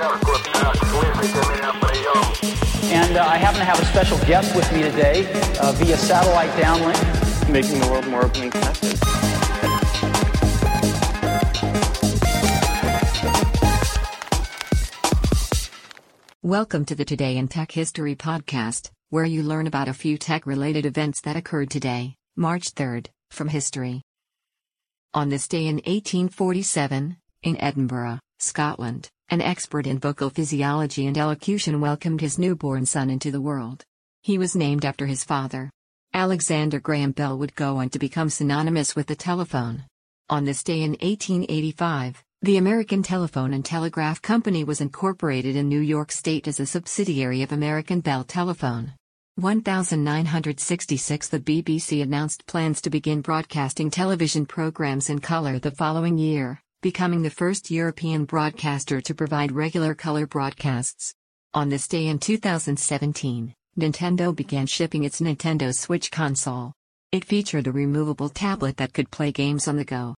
And uh, I happen to have a special guest with me today uh, via satellite downlink. Making the world more open and connected. Welcome to the Today in Tech History podcast, where you learn about a few tech related events that occurred today, March 3rd, from history. On this day in 1847, in Edinburgh, Scotland, an expert in vocal physiology and elocution welcomed his newborn son into the world. He was named after his father. Alexander Graham Bell would go on to become synonymous with the telephone. On this day in 1885, the American Telephone and Telegraph Company was incorporated in New York State as a subsidiary of American Bell Telephone. 1966 The BBC announced plans to begin broadcasting television programs in color the following year, becoming the first European broadcaster to provide regular color broadcasts. On this day in 2017, Nintendo began shipping its Nintendo Switch console. It featured a removable tablet that could play games on the go.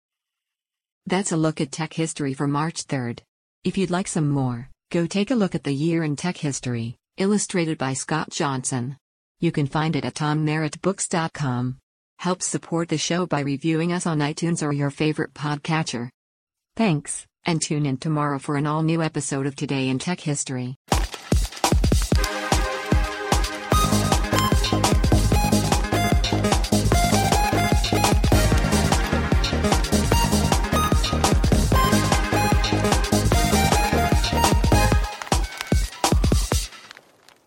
That's a look at tech history for March 3rd. If you'd like some more, go take a look at the year in tech history, illustrated by Scott Johnson. You can find it at tommerrittbooks.com. Help support the show by reviewing us on iTunes or your favorite podcatcher. Thanks, and tune in tomorrow for an all new episode of Today in Tech History.